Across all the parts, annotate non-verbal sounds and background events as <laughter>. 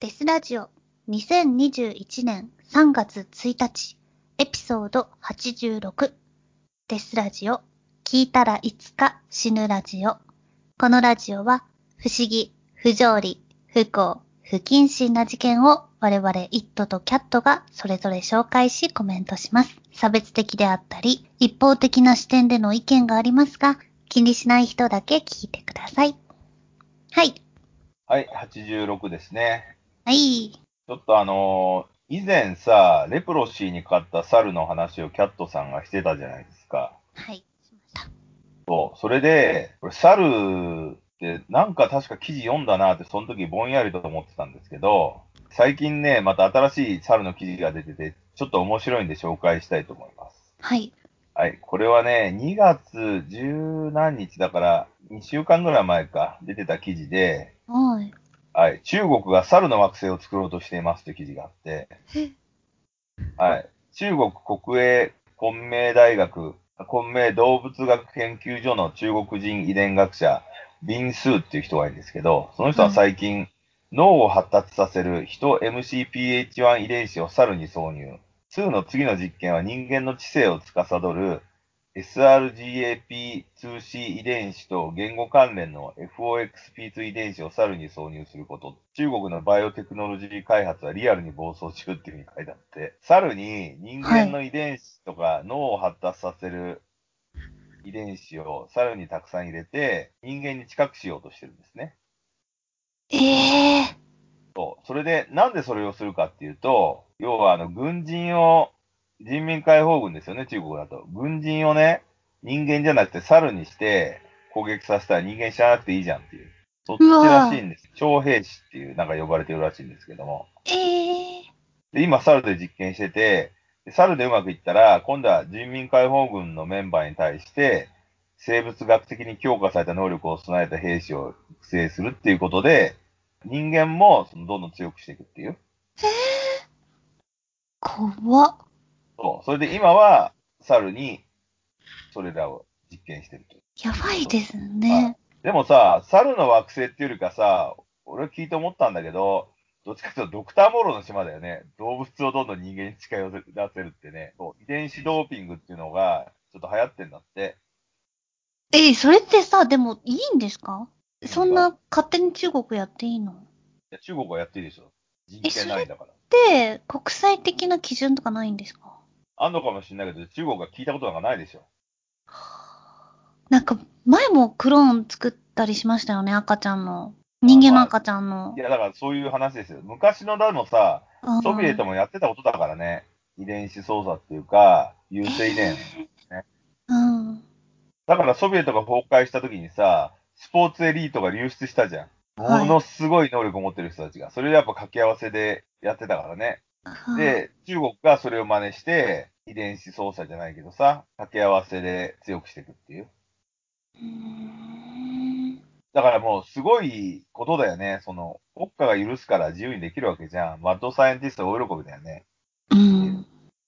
デスラジオ2021年3月1日エピソード86デスラジオ聞いたらいつか死ぬラジオこのラジオは不思議、不条理、不幸、不謹慎な事件を我々イットとキャットがそれぞれ紹介しコメントします。差別的であったり一方的な視点での意見がありますが気にしない人だけ聞いてください。はい。はい、86ですね。はい。ちょっとあのー以前さ、レプロシーにかかった猿の話をキャットさんがしてたじゃないですか。はい。しました。そう。それで、これ猿ってなんか確か記事読んだなって、その時ぼんやりと思ってたんですけど、最近ね、また新しい猿の記事が出てて、ちょっと面白いんで紹介したいと思います。はい。はい。これはね、2月十何日だから、2週間ぐらい前か、出てた記事で、はい。はい。中国が猿の惑星を作ろうとしていますという記事があって、はい。中国国営昆明大学、昆明動物学研究所の中国人遺伝学者、ビンスーっていう人がいるんですけど、その人は最近、脳を発達させる人 MCPH1 遺伝子を猿に挿入。2の次の実験は人間の知性を司る sRGAP2C 遺伝子と言語関連の FOXP2 遺伝子を猿に挿入すること。中国のバイオテクノロジー開発はリアルに暴走中っていうふうに書いてあって、猿に人間の遺伝子とか脳を発達させる遺伝子を猿にたくさん入れて、人間に近くしようとしてるんですね。ええそう。それで、なんでそれをするかっていうと、要はあの、軍人を、人民解放軍ですよね、中国だと。軍人をね、人間じゃなくて猿にして攻撃させたら人間知らなくていいじゃんっていう。そっちらしいんです。徴兵士っていう、なんか呼ばれてるらしいんですけども。ええで、今、猿で実験してて、で猿でうまくいったら、今度は人民解放軍のメンバーに対して、生物学的に強化された能力を備えた兵士を育成するっていうことで、人間もそのどんどん強くしていくっていう。怖っ。そう。それで今は、猿に、それらを実験してると。やばいですね。でもさ、猿の惑星っていうよりかさ、俺は聞いて思ったんだけど、どっちかというとドクターモロの島だよね。動物をどんどん人間に近寄せ出せるってね。そう遺伝子ドーピングっていうのが、ちょっと流行ってんだって。ええそれってさ、でもいいんですか？そんな勝手に中国やっていいの？いや中国はやっていいでしょ。人権ないんだから。で、国際的な基準とかないんですか？あんのかもしれないけど、中国は聞いたことなんかないでしょ。なんか、前もクローン作ったりしましたよね、赤ちゃんの。人間の赤ちゃんのい。や、だからそういう話ですよ。昔のだもさ、ソビエトもやってたことだからね。遺伝子操作っていうか、優勢遺伝。うん。だからソビエトが崩壊した時にさ、スポーツエリートが流出したじゃん。はいものすごい能力を持ってる人たちが。それでやっぱ掛け合わせでやってたからね。で、中国がそれを真似して、遺伝子操作じゃないけどさ、掛け合わせで強くしていくっていう。だからもうすごいことだよね。その、国家が許すから自由にできるわけじゃん。マッドサイエンティスト大喜びだよね。うん。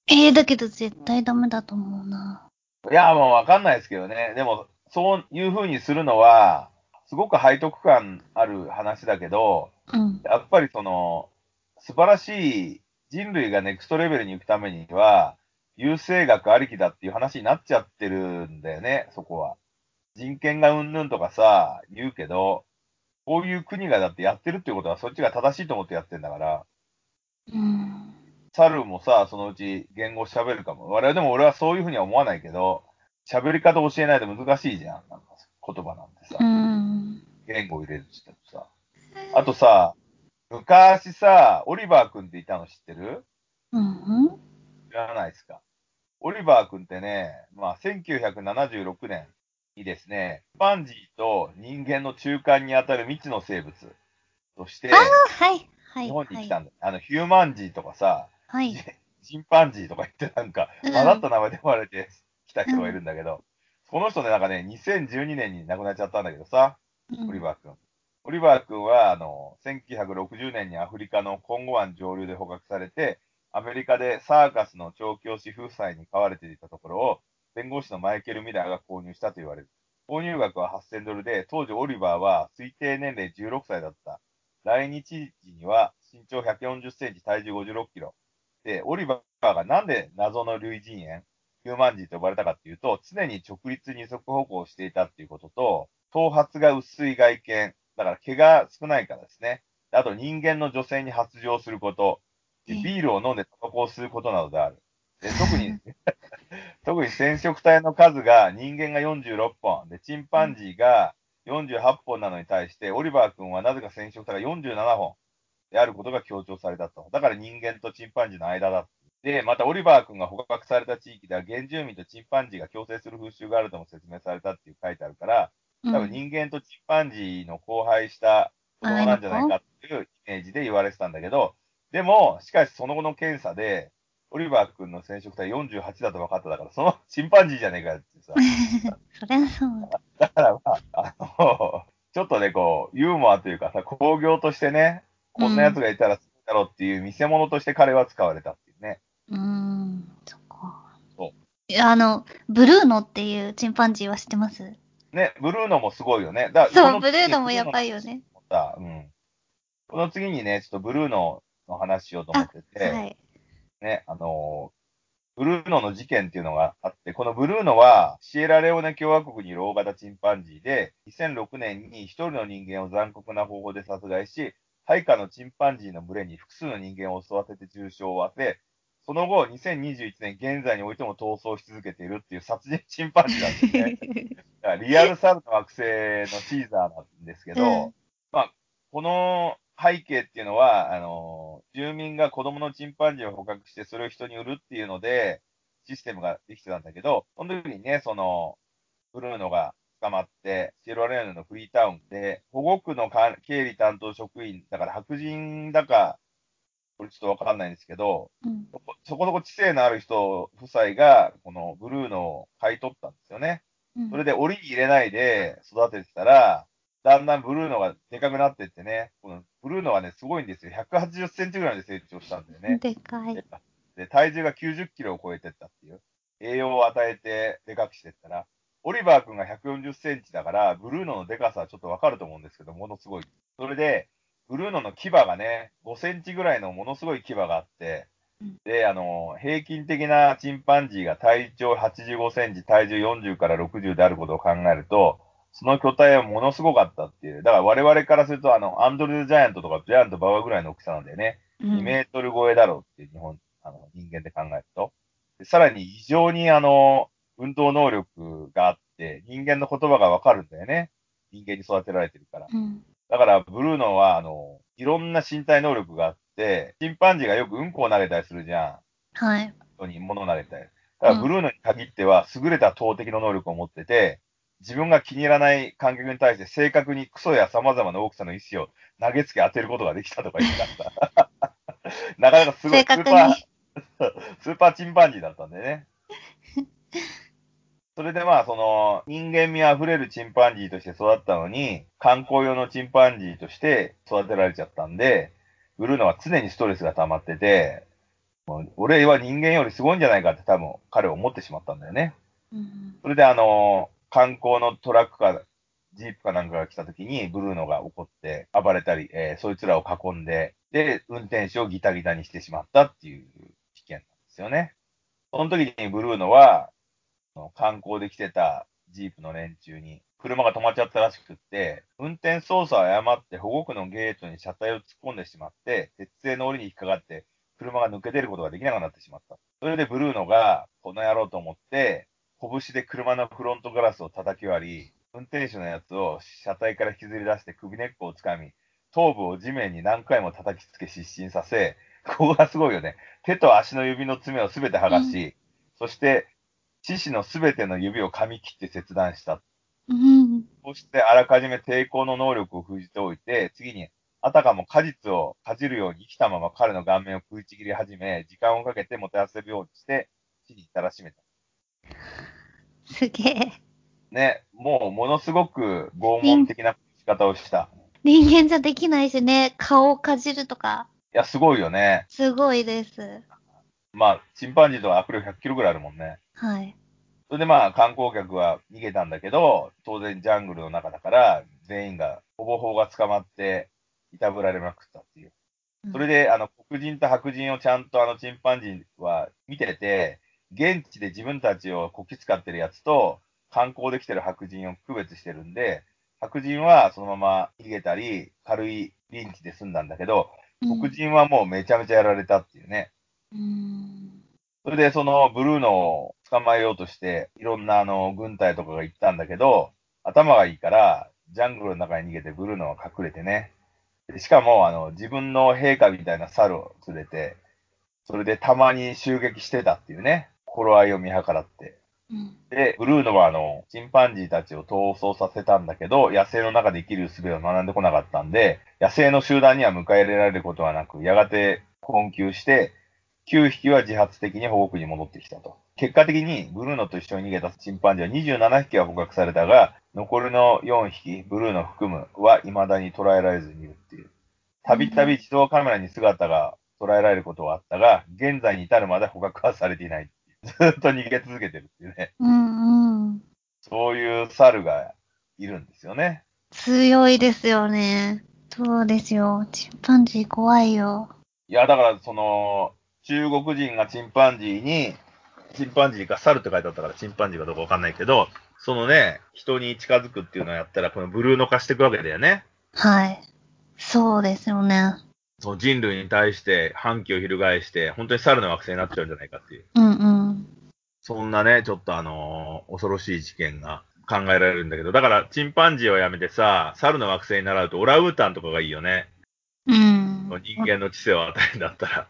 ええだけど絶対ダメだと思うな。いや、もうわかんないですけどね。でも、そういう風にするのは、すごく背徳感ある話だけど、うん。やっぱりその、素晴らしい人類がネクストレベルに行くためには、優生学ありきだっていう話になっちゃってるんだよね、そこは。人権がうんぬんとかさ、言うけど、こういう国がだってやってるってことはそっちが正しいと思ってやってんだから、うん。猿もさ、そのうち言語喋るかも。我々でも俺はそういうふうには思わないけど、喋り方教えないと難しいじゃん。なんか言葉なんてさ。うん。言語入れるってさ。あとさ、昔さ、オリバー君っていたの知ってる？うん。知らないですか？オリバー君ってね、まあ、1976年にですね、チンパンジーと人間の中間にあたる未知の生物として、ああ、はい。はい。日本に来たはい。んだ。あの、ヒューマンジーとかさ、はい。チンパンジーとか言ってなんか、うん混ざった名前で呼ばれてきた人がいるんだけど、この人ね、なんかね、2012年に亡くなっちゃったんだけどさ、うんオリバー君。オリバー君は、あの、1960年にアフリカのコンゴ湾上流で捕獲されて、アメリカでサーカスの調教師夫妻に飼われていたところを、弁護士のマイケル・ミラーが購入したと言われる。購入額は8000ドルで、当時オリバーは推定年齢16歳だった。来日時には身長140センチ、体重56キロ。で、オリバーがなんで謎の類人猿、ヒューマン人と呼ばれたかっていうと、常に直立二足歩行していたっていうことと、頭髪が薄い外見、だから毛が少ないからですね。あと人間の女性に発情すること、でビールを飲んでタバコを吸うことなどである。で特に、<laughs> 特に染色体の数が人間が46本、で、チンパンジーが48本なのに対して、オリバー君はなぜか染色体が47本であることが強調されたと。だから人間とチンパンジーの間だ。で、またオリバー君が捕獲された地域では原住民とチンパンジーが共生する風習があるとも説明されたっていう書いてあるから、多分人間とチンパンジーの交配した子供なんじゃないかっていうイメージで言われてたんだけど、でも、しかしその後の検査で、オリバー君の染色体48だと分かっただから、そのチンパンジーじゃねえかよってさ。<laughs> そりゃそうだ。だからまあ、あの、ちょっとね、こう、ユーモアというかさ、工業としてね、こんな奴がいたらするだろうっていう見せ物として彼は使われたっていうね。うーん、そっか。そういや、あの、ブルーノっていうチンパンジーは知ってます？ね、ブルーノもすごいよね。だそう、ブルーノもやばいよね。さ、うん。この次にね、ちょっとブルーノの話しようと思ってて、はい。ね、あのーブルーノの事件っていうのがあって、このブルーノはシエラレオネ共和国にいる大型チンパンジーで、2006年に一人の人間を残酷な方法で殺害し、配下のチンパンジーの群れに複数の人間を襲わせて重傷を負わせ、その後、2021年現在においても逃走し続けているっていう殺人チンパンジーなんですね。<laughs> だからリアルサルの惑星のシーザーなんですけど、うんまあ、この背景っていうのは、あの、住民が子供のチンパンジーを捕獲して、それを人に売るっていうので、システムができてたんだけど、その時にね、その、ブルーノが捕まって、シエラレオネのフリータウンで、保護区のか経理担当職員、だから白人だか、これちょっとわかんないんですけど、うんそこそこ知性のある人夫妻が、このブルーノを買い取ったんですよね。うんそれで檻に入れないで育ててたら、だんだんブルーノがでかくなってってね、このブルーノはね、すごいんですよ。180センチぐらいで成長したんだよね。でかい。で、体重が90キロを超えてったっていう。栄養を与えてでかくしてったら、オリバー君が140センチだから、ブルーノのでかさはちょっとわかると思うんですけど、ものすごい。それで、ブルーノの牙がね、5センチぐらいのものすごい牙があってうん、で、あの、平均的なチンパンジーが体長85センチ、体重40から60であることを考えると、その巨体はものすごかったっていう。だから我々からすると、あの、アンドレ・ジャイアントとかジャイアント・ババぐらいの大きさなんだよね。うん2メートル超えだろうっていう日本、あの、人間で考えると。でさらに異常にあの、運動能力があって、人間の言葉がわかるんだよね。人間に育てられてるから。うん。だから、ブルーノは、あの、いろんな身体能力があって、チンパンジーがよくうんこを投げたりするじゃん。はい。人に物を投げたり。だから、ブルーノに限っては、優れた投擲の能力を持ってて、自分が気に入らない観客に対して正確にクソや様々な大きさの石を投げつけ当てることができたとか言ってた。<laughs> なかなかすごい、スーパーに。<laughs> スーパーチンパンジーだったんでね。それでまあ、その、人間味あふれるチンパンジーとして育ったのに、観光用のチンパンジーとして育てられちゃったんで、ブルーノは常にストレスが溜まってて、もう俺は人間よりすごいんじゃないかって多分彼は思ってしまったんだよね。うんそれであの、観光のトラックか、ジープかなんかが来た時に、ブルーノが怒って暴れたり、えーそいつらを囲んで、で、運転手をギタギタにしてしまったっていう事件なんですよね。その時にブルーノは、その観光で来てたジープの連中に、車が止まっちゃったらしくって、運転操作を誤って保護区のゲートに車体を突っ込んでしまって、鉄製の檻に引っかかって、車が抜け出ることができなくなってしまった。それでブルーノが、この野郎と思って、拳で車のフロントガラスを叩き割り、運転手のやつを車体から引きずり出して首根っこを掴み、頭部を地面に何回も叩きつけ失神させ、ここがすごいよね。手と足の指の爪をすべて剥がし、そして、獅子のすべての指を噛み切って切断した。うん。そして、あらかじめ抵抗の能力を封じておいて、次に、あたかも果実をかじるように生きたまま彼の顔面を食いちぎり始め、時間をかけてもてあそぶようにして、死に至らしめた。すげえ。ね、もうものすごく拷問的な仕方をした。人間じゃできないしね、顔をかじるとか、いや、すごいよね。すごいです。まあ、チンパンジーとか握力100キロぐらいあるもんね。はい。それでまあ、観光客は逃げたんだけど、当然ジャングルの中だから、全員が、ほぼほぼが捕まって、いたぶられまくったっていう。それで、あの、黒人と白人をちゃんとあの、チンパンジーは見てて、現地で自分たちをこき使ってるやつと、観光できてる白人を区別してるんで、白人はそのまま逃げたり、軽いリンチで済んだんだけど、黒人はもうめちゃめちゃやられたっていうね。うん。それでそのブルーノを捕まえようとして、いろんなあの軍隊とかが行ったんだけど、頭がいいから、ジャングルの中に逃げてブルーノは隠れてね。でしかも、あの、自分の陛下みたいな猿を連れて、それでたまに襲撃してたっていうね。頃合いを見計らって。うん。で、ブルーノはあの、チンパンジーたちを逃走させたんだけど、野生の中で生きる術を学んでこなかったんで、野生の集団には迎え入れられることはなく、やがて困窮して、9匹は自発的に保護区に戻ってきたと。結果的に、ブルーノと一緒に逃げたチンパンジーは27匹は捕獲されたが、残りの4匹、ブルーノを含むは未だに捉えられずにいるっていう。たびたび自動カメラに姿が捉えられることはあったが、現在に至るまで捕獲はされていない。ずっと逃げ続けてるっていうね。うんうん。そういう猿がいるんですよね。強いですよね。そうですよ。チンパンジー怖いよ。いや、だから、その、中国人がチンパンジーに、チンパンジーか猿って書いてあったから、チンパンジーかどうかわかんないけど、そのね、人に近づくっていうのをやったら、このブルーノ化していくわけだよね。はい。そうですよね。その人類に対して反旗を翻して、本当に猿の惑星になっちゃうんじゃないかっていう。うんうん。そんなね、ちょっとあのー恐ろしい事件が考えられるんだけど、だから、チンパンジーをやめてさ、猿の惑星に習うと、オランウータンとかがいいよね。うん。人間の知性を与えるんだったら。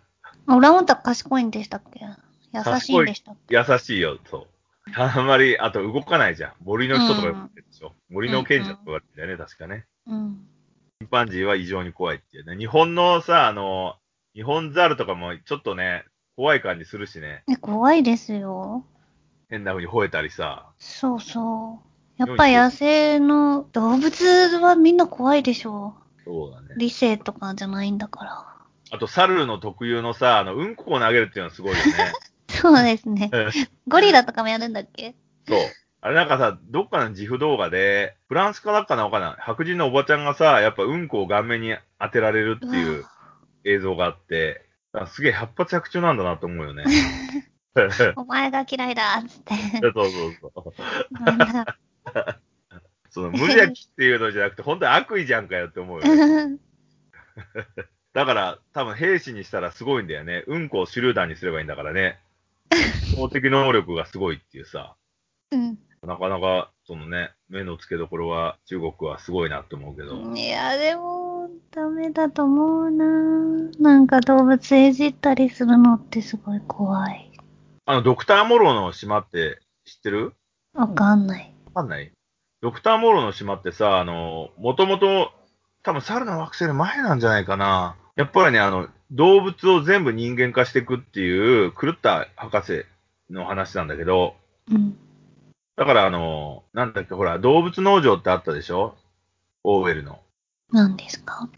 オランウータン賢いんでしたっけ？優しいんでしたっけ？優しいよ、そう。あんまり、あと動かないじゃん。森の人とか言ってるでしょ。森の賢者とか言われてるんだよね、確かね。うん。チンパンジーは異常に怖いっていうね。日本のさ、あの、日本ザルとかもちょっとね、怖い感じするしね。え、怖いですよ。変な風に吠えたりさ。そうそう。やっぱ野生の動物はみんな怖いでしょそうだね。理性とかじゃないんだから。あと、猿の特有のさ、あの、うんこを投げるっていうのはすごいよね。<laughs> そうですね。ゴリラとかもやるんだっけ？そう。あれなんかさ、どっかの自負動画で、フランスかなんかなのかな白人のおばちゃんがさ、やっぱうんこを顔面に当てられるっていう映像があって、あすげえ百発百中なんだなと思うよね。そ <laughs> うお前が嫌いだっつって。<laughs> そうそう。なんだその無邪気っていうのじゃなくて、本当に悪意じゃんかよって思うよね。だから、多分兵士にしたらすごいんだよね。うんこを手榴弾にすればいいんだからね。法的能力がすごいっていうさ。うん。なかなか、そのね、目の付けどころは中国はすごいなって思うけど。いや、でも、ダメだと思うななんか動物いじったりするのってすごい怖い。あの、ドクターモローの島って知ってる？わかんない。わかんない？ドクターモローの島ってさ、あの、もともと、多分猿の惑星の前なんじゃないかな。やっぱりね、あの、動物を全部人間化していくっていう狂った博士の話なんだけど、うん。だからあの、なんだっけ、ほら、動物農場ってあったでしょ？オーウェルの。何ですか？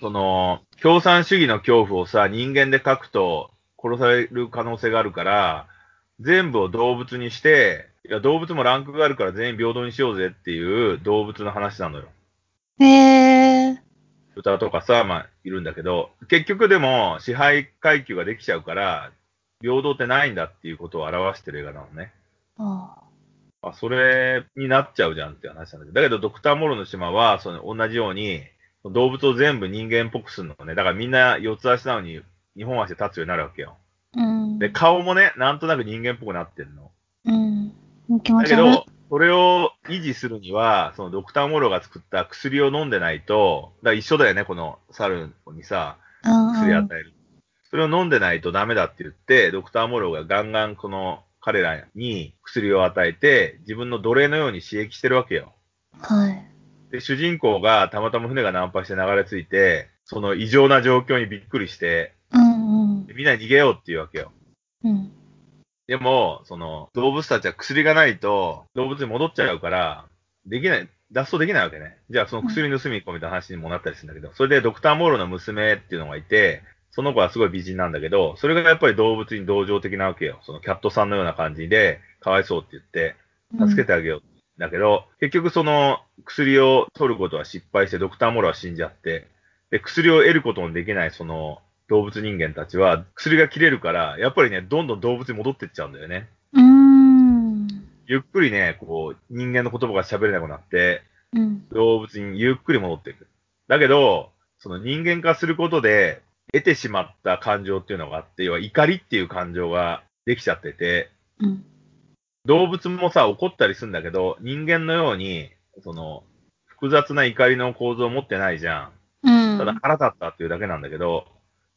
その、共産主義の恐怖をさ、人間で書くと殺される可能性があるから、全部を動物にして、いや、動物もランクがあるから全員平等にしようぜっていう動物の話なのよ。へえ。豚とかさ、まあ、いるんだけど、結局でも支配階級ができちゃうから、平等ってないんだっていうことを表してる映画なのね。ああ、それになっちゃうじゃんって話なんだけど、だけどドクターモロの島は、その同じように、動物を全部人間っぽくするのね。だからみんな四つ足なのに、二本足で立つようになるわけよ。うん。で、顔もね、なんとなく人間っぽくなってんの。うん。気持だけち悪い。ど、それを維持するには、そのドクターモロが作った薬を飲んでないと、だから一緒だよね、この猿にさ。薬与える。それを飲んでないとダメだって言って、ドクターモロがガンガンこの彼らに薬を与えて、自分の奴隷のように刺激してるわけよ。はい。で、主人公がたまたま船が難破して流れ着いて、その異常な状況にびっくりして、うんうんでみんな逃げようって言うわけよ。うん。でも、その、動物たちは薬がないと、動物に戻っちゃうから、できない、脱走できないわけね。じゃあその薬盗み込みた話にもなったりするんだけど、それでドクターモーロの娘っていうのがいて、その子はすごい美人なんだけど、それがやっぱり動物に同情的なわけよ。そのキャットさんのような感じで、かわいそうって言って、助けてあげよう。だけど、結局その薬を取ることは失敗して、ドクターモロは死んじゃって、で、薬を得ることのできないその動物人間たちは、薬が切れるから、やっぱりね、どんどん動物に戻ってっちゃうんだよね。うーん。ゆっくりね、こう、人間の言葉が喋れなくなって、うん。動物にゆっくり戻っていく。だけど、その人間化することで、得てしまった感情っていうのがあって、要は怒りっていう感情ができちゃってて、うん。動物もさ、怒ったりするんだけど、人間のように、その、複雑な怒りの構造を持ってないじゃん。うん。ただ腹立ったっていうだけなんだけど、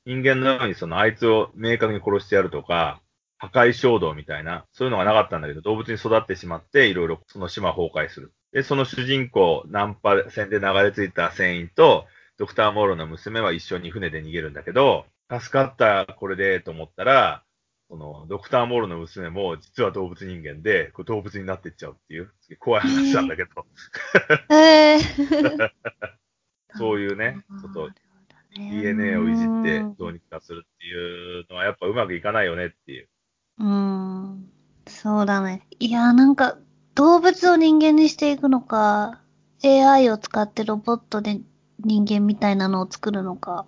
人間のようにそのあいつを明確に殺してやるとか、破壊衝動みたいな、そういうのがなかったんだけど、動物に育ってしまって、いろいろその島崩壊する。で、その主人公、ナンパ船で流れ着いた船員と、ドクター・モーロの娘は一緒に船で逃げるんだけど、助かった、これで、と思ったら、その、ドクター・モーロの娘も、実は動物人間で、こう動物になっていっちゃうっていう、怖い話なんだけど、えー、<laughs> そういうね、ちょっと DNA をいじってどうにかするっていうのはやっぱうまくいかないよねっていう。うん。そうだね。いや、なんか、動物を人間にしていくのか、AI を使ってロボットで人間みたいなのを作るのか。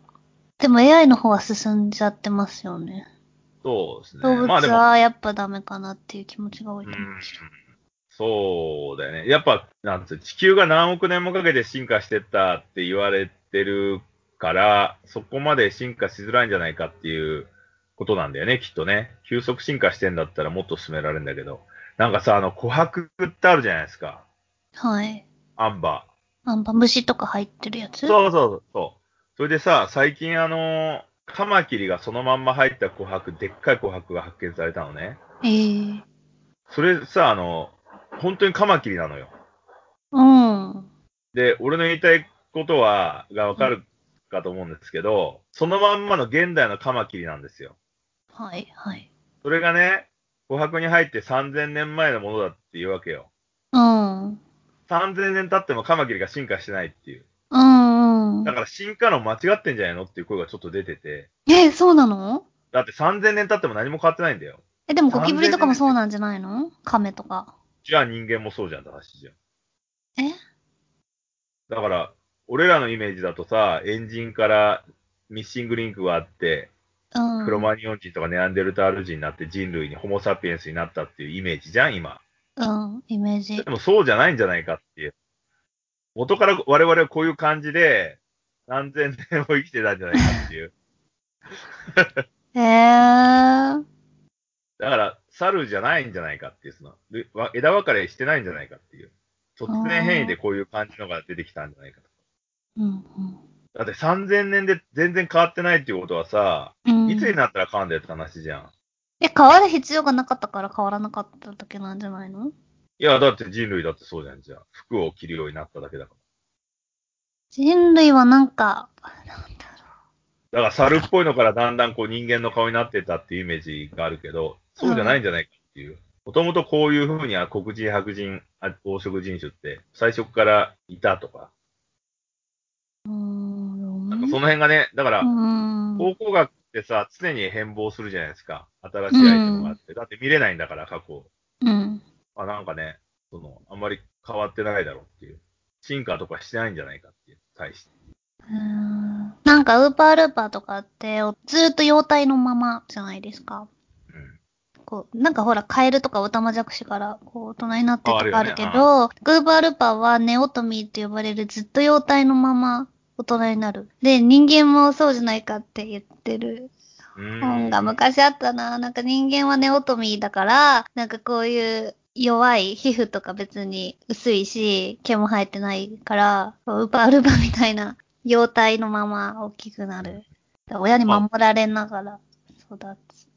でも AI の方は進んじゃってますよね。そうですね。動物はやっぱダメかなっていう気持ちが多い。そうだよね。やっぱ、なんつう、地球が何億年もかけて進化してったって言われてるから、そこまで進化しづらいんじゃないかっていうことなんだよね、きっとね。急速進化してんだったらもっと進められるんだけど。なんかさ、あの、琥珀ってあるじゃないですか。はい。アンバー。あんぱ虫とか入ってるやつ？そうそうそう。それでさ、最近あの、カマキリがそのまんま入った琥珀、でっかい琥珀が発見されたのね。ええそれさ、あの、本当にカマキリなのよ。うん。で、俺の言いたいことは、がわかるかと思うんですけど、そのまんまの現代のカマキリなんですよ。はい、はい。それがね、琥珀に入って3000年前のものだっていうわけよ。うん。3000年経ってもカマキリが進化してないっていう。うん、うんだ。から進化論間違ってんじゃないのっていう声がちょっと出てて。え、そうなの？だって3000年経っても何も変わってないんだよ。え、でもゴキブリとかもそうなんじゃないの？カメとか。じゃあ人間もそうじゃんって話じゃん。え？だから、俺らのイメージだとさ、エンジンからミッシングリンクがあって、うん。クロマニオン人とかネアンデルタール人になって人類にホモサピエンスになったっていうイメージじゃん、今。うん、イメージで。もそうじゃないんじゃないかっていう。元から我々はこういう感じで、何千年を生きてたんじゃないかっていう。<laughs> へー。だから、猿じゃないんじゃないかっていう、その、枝分かれしてないんじゃないかっていう。突然変異でこういう感じのが出てきたんじゃないかと。うん、だって3000年で全然変わってないっていうことはさ、うん。うんいつになったら変わんだよって話じゃん。え、変わる必要がなかったから変わらなかっただけなんじゃないの？いや、だって人類だってそうじゃん、じゃあ。服を着るようになっただけだか人類はなんか、なんだろら。だから猿っぽいのからだんだんこう人間の顔になってたっていうイメージがあるけど、そうじゃないんじゃないかっていう。もともとこういう風には黒人、白人、あ黄色人種って最初からいたとか。なんかその辺がね、だからう、ん。考古学ってさ、常に変貌するじゃないですか。新しいアイテムがあって。だって見れないんだから、過去。うん。あ、なんかね、その、あんまり変わってないだろうっていう。進化とかしてないんじゃないかっていう、対して。うーんなんか、ウーパールーパーとかって、ずーっと幼体のままじゃないですか。うん。こう、なんかほら、カエルとかオタマジャクシから、こう、大人になってとかあるけあど、グーパールーパーはネオトミーって呼ばれるずっと幼体のまま大人になる。で、人間もそうじゃないかって言ってる本が昔あったな。なんか人間はネオトミーだから、なんかこういう弱い皮膚とか別に薄いし、毛も生えてないから、ウーパールーパーみたいな幼体のまま大きくなる。親に守られながら育つ。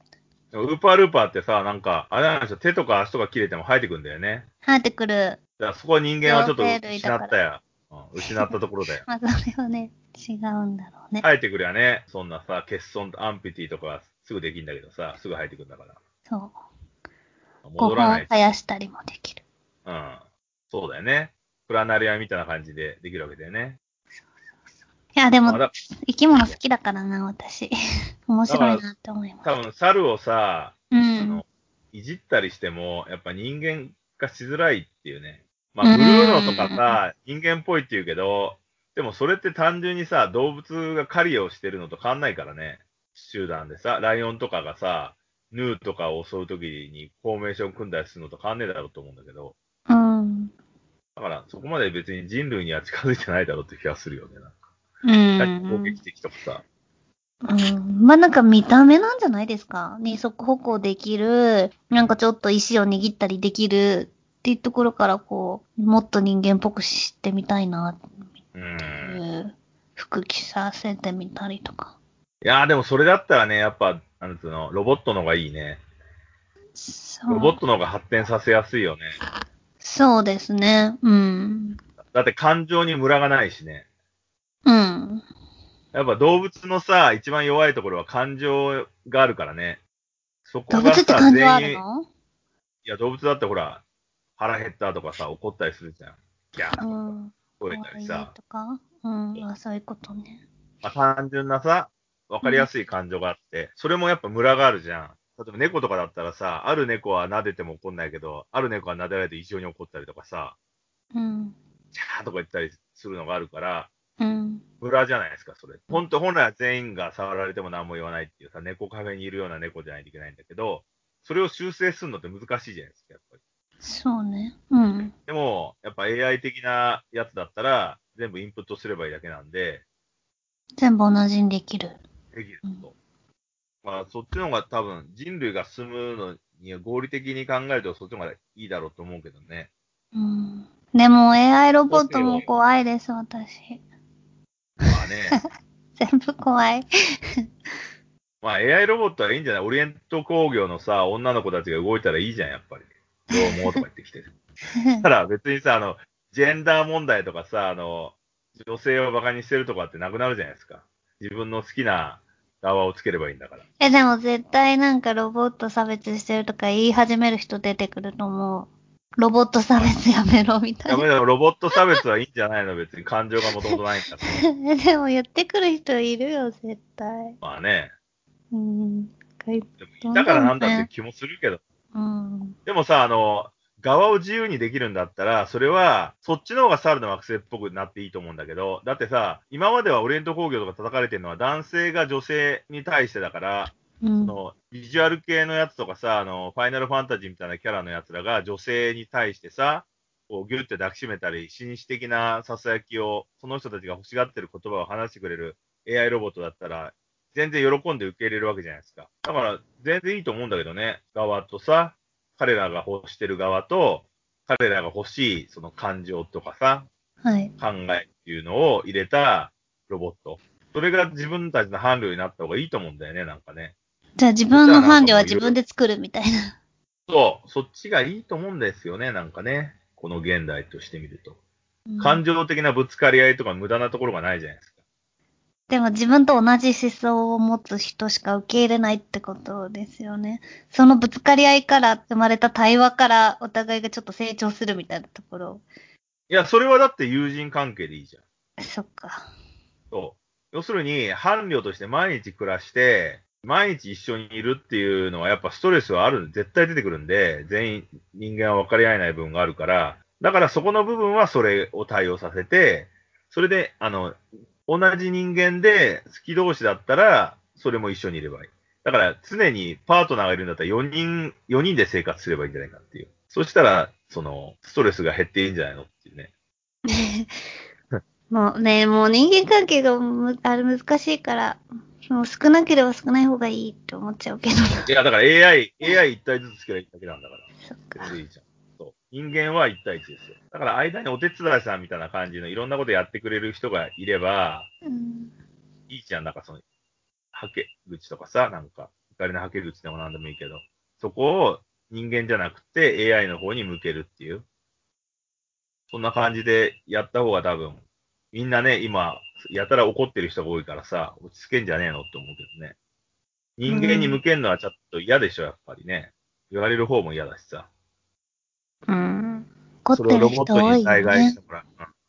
ウーパールーパーってさ、なんか、あれなんですよ、手とか足とか切れても生えてくんだよね。生えてくる。だからそこは人間はちょっと失ったや。うん、失ったところだよ。<laughs> まあそれはね、違うんだろうね。生えてくりゃね、そんなさ、欠損とアンピティとかはすぐできんだけどさ、すぐ生えてくるんだから。そう。5戻らない本生。やしたりもできる。うん。そうだよね。プラナリアみたいな感じでできるわけだよね。いや、でもまあ、だ生き物好きだからな、私。<laughs> 面白いなって思います。多分、猿をさ、うあんの。いじったりしても、やっぱ人間化しづらいっていうね。まあ、うんブルーノとかさ、人間っぽいって言うけど、でもそれって単純にさ、動物が狩りをしてるのと変わんないからね。集団でさ、ライオンとかがさ、ヌーとかを襲うときにフォーメーション組んだりするのと変わんねえだろうと思うんだけど。うん。だから、そこまで別に人類には近づいてないだろうって気がするよね。なんかうん。攻撃的とかさ。うん。まあなんか見た目なんじゃないですか二足歩行できる、なんかちょっと石を握ったりできるっていうところからこう、もっと人間っぽくしてみたいなう。っていうん服着させてみたりとか。いやーでもそれだったらね、やっぱ、なんつうの、ロボットの方がいいね。ロボットの方が発展させやすいよね。そうですね。うん。だって感情にムラがないしね。うん。やっぱ動物のさ、一番弱いところは感情があるからね。そこ動がさ、物って感情あるの？いや動物だってほら、腹減ったとかさ、怒ったりするじゃん。ギャーとかうん。吠えたりさ。とか？うん。あ、そういうことね。まあ、単純なさ、わかりやすい感情があって、それもやっぱムラがあるじゃん。例えば猫とかだったらさ、ある猫は撫でても怒んないけど、ある猫は撫でられて異常に怒ったりとかさ、うん。キャーとか言ったりするのがあるから、うん。ムラじゃないですか、それ。本当本来は全員が触られても何も言わないっていうさ、猫カフェにいるような猫じゃないといけないんだけど、それを修正するのって難しいじゃないですか、やっぱり。そうね。うん。でも、やっぱ AI 的なやつだったら、全部インプットすればいいだけなんで、全部同じにできる。できると。まあ、そっちの方が多分、人類が進むのには合理的に考えるとそっちの方がいいだろうと思うけどね。うん。でも AI ロボットも怖いです、私。まあね。<laughs> 全部怖い。<laughs> まあ AI ロボットはいいんじゃない？オリエント工業のさ、女の子たちが動いたらいいじゃん、やっぱり。どう思う？とか言ってきて。ただ別にさ、あの、ジェンダー問題とかさ、あの、女性を馬鹿にしてるとかってなくなるじゃないですか。自分の好きな側をつければいいんだから。え、でも絶対なんかロボット差別してるとか言い始める人出てくると思う。ロボット差別やめろみたいな。ダメだよ、ロボット差別はいいんじゃないの？別に感情がもともとないんだから。え <laughs> でも言ってくる人いるよ、絶対。まあね。うん。だからなんだって気もするけど。うん。でもさ、あの、側を自由にできるんだったら、それは、そっちの方が猿の惑星っぽくなっていいと思うんだけど、だってさ、今まではオリエント工業とか叩かれてるのは男性が女性に対してだから、うんそ。のビジュアル系のやつとかさ、あの、ファイナルファンタジーみたいなキャラのやつらが女性に対してさ、こうギュッて抱きしめたり、紳士的な囁きを、その人たちが欲しがってる言葉を話してくれる AI ロボットだったら、全然喜んで受け入れるわけじゃないですか。だから、全然いいと思うんだけどね。側とさ、彼らが欲してる側と、彼らが欲しい、その感情とかさ、はい。考えっていうのを入れたロボット。それが自分たちの伴侶になった方がいいと思うんだよね、なんかね。じゃあ自分の伴侶は自分で作るみたいな。そう、そっちがいいと思うんですよね、なんかね。この現代としてみると。うん感情的なぶつかり合いとか無駄なところがないじゃないですか。でも自分と同じ思想を持つ人しか受け入れないってことですよね。そのぶつかり合いから生まれた対話からお互いがちょっと成長するみたいなところ。いや、それはだって友人関係でいいじゃん。そっか。そう。要するに、伴侶として毎日暮らして、毎日一緒にいるっていうのはやっぱストレスはある、絶対出てくるんで、全員人間は分かり合えない部分があるから、だからそこの部分はそれを対応させて、それで、あの、同じ人間で好き同士だったら、それも一緒にいればいい。だから常にパートナーがいるんだったら4人、4人で生活すればいいんじゃないかっていう。そしたら、その、ストレスが減っていいんじゃないのっていうね。<laughs> もうね、もう人間関係がむあれ難しいから、もう少なければ少ない方がいいって思っちゃうけどな。いや、だから AI、AI 一体ずつつけばいいだけなんだから。そっか。全然いいじゃん。人間は一対一ですよ。だから間にお手伝いさんみたいな感じのいろんなことやってくれる人がいれば、いいじゃん。なんかその、はけ口とかさ、なんか、怒りのはけ口でもなんでもいいけど、そこを人間じゃなくて AI の方に向けるっていう。そんな感じでやった方が多分、みんなね、今、やたら怒ってる人が多いからさ、落ち着けんじゃねえのって思うけどね。人間に向けるのはちょっと嫌でしょ、やっぱりね。言われる方も嫌だしさ。うん。怒そってるれをロボットに災害しねて。もらう。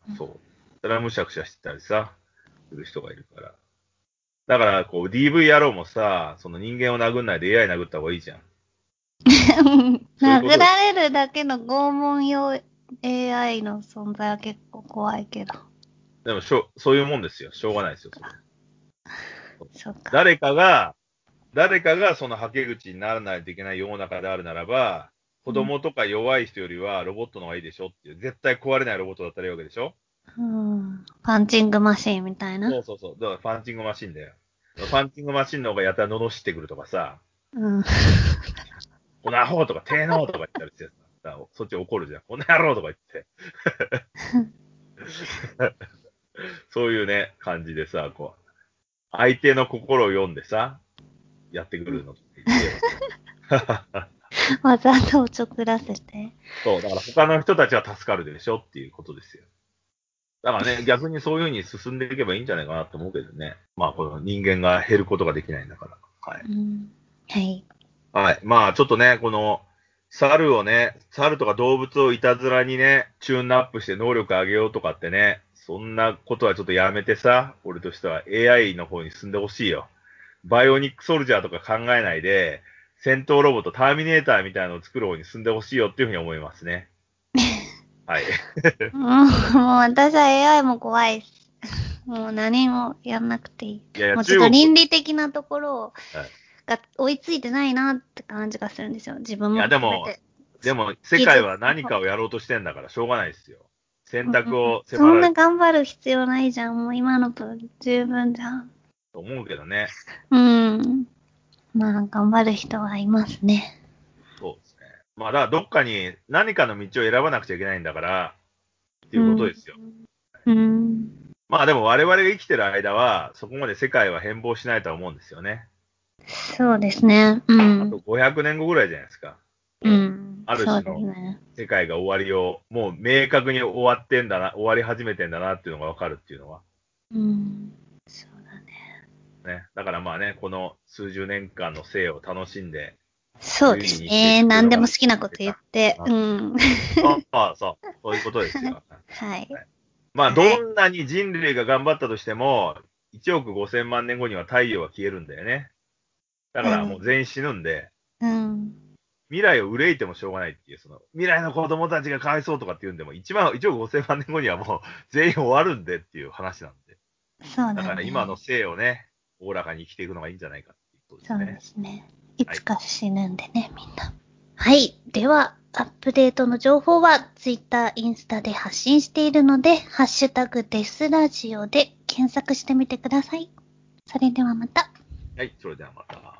うんそう。それはむしゃくしゃしてたりさ、する人がいるから。だから、こう、DV 野郎もさ、その人間を殴んないで AI 殴った方がいいじゃん。<laughs> 殴られるだけの拷問用 AI の存在は結構怖いけど。でもしょ、そういうもんですよ。しょうがないですよ。それそうか。誰かが、誰かがそのはけ口にならないといけない世の中であるならば、子供とか弱い人よりはロボットの方がいいでしょっていう、絶対壊れないロボットだったらいいわけでしょ？うん。パンチングマシーンみたいな？そうそうそう。だからパンチングマシンだよ。パンチングマシンの方がやたら罵ってくるとかさ、うん。このアホとか低能とか言ったりしてさ、そっち怒るじゃん。この野郎とか言って。<laughs> そういうね、感じでさ、こう、相手の心を読んでさ、やってくるのって言って。<laughs> <laughs> わざとおちょくらせて。そう、だから他の人たちは助かるでしょっていうことですよ。だからね、逆にそういう風に進んでいけばいいんじゃないかなと思うけどね。まあ、この人間が減ることができないんだから。はい。うん。はい。はい。まあ、ちょっとね、この、猿をね、猿とか動物をいたずらにね、チューンアップして能力上げようとかってね、そんなことはちょっとやめてさ、俺としては AI の方に進んでほしいよ。バイオニックソルジャーとか考えないで、戦闘ロボット、ターミネーターみたいなのを作る方に進んでほしいよっていうふうに思いますね。<laughs> はい。もう、もう私は AI も怖いっす。もう何もやんなくていい。いやいやもうちょっと倫理的なところをはいが追いついてないなって感じがするんですよ。自分もいやでも。でも、世界は何かをやろうとしてんだから、しょうがないですよ。選択をそんな迫られる頑張る必要ないじゃん。もう今の分十分じゃん。と思うけどね。うん。まあ、頑張る人はいますね。そうですね。まあ、だからどっかに何かの道を選ばなくちゃいけないんだから、っていうことですよ。うん。まあでも我々が生きてる間は、そこまで世界は変貌しないとは思うんですよね。そうですね。うあんと。500年後ぐらいじゃないですか。うん。ある種の。世界が終わりを、もう明確に終わってんだな、終わり始めてんだなっていうのがわかるっていうのは。うん。そうだね。ね。だからまあね、この数十年間の生を楽しんで、そうですね。何でも好きなこと言って。うん。ああ、そう、そういうことですよ。<laughs> はい。まあ、どんなに人類が頑張ったとしても、1億5000万年後には太陽は消えるんだよね。だからもう全員死ぬんで、うん。未来を憂いてもしょうがないっていう、その、未来の子供たちがかわいそうとかって言うんでも、1万、1億5000万年後にはもう全員終わるんでっていう話なんで。そうだね。だから今の生をね、おおらかに生きていくのがいいんじゃないかっていうことですねそうで。すね。いつか死ぬんでね、みんな。はい。では、アップデートの情報は、ツイッター、インスタで発信しているので、ハッシュタグデスラジオで検索してみてください。それではまた。はい、それではまた。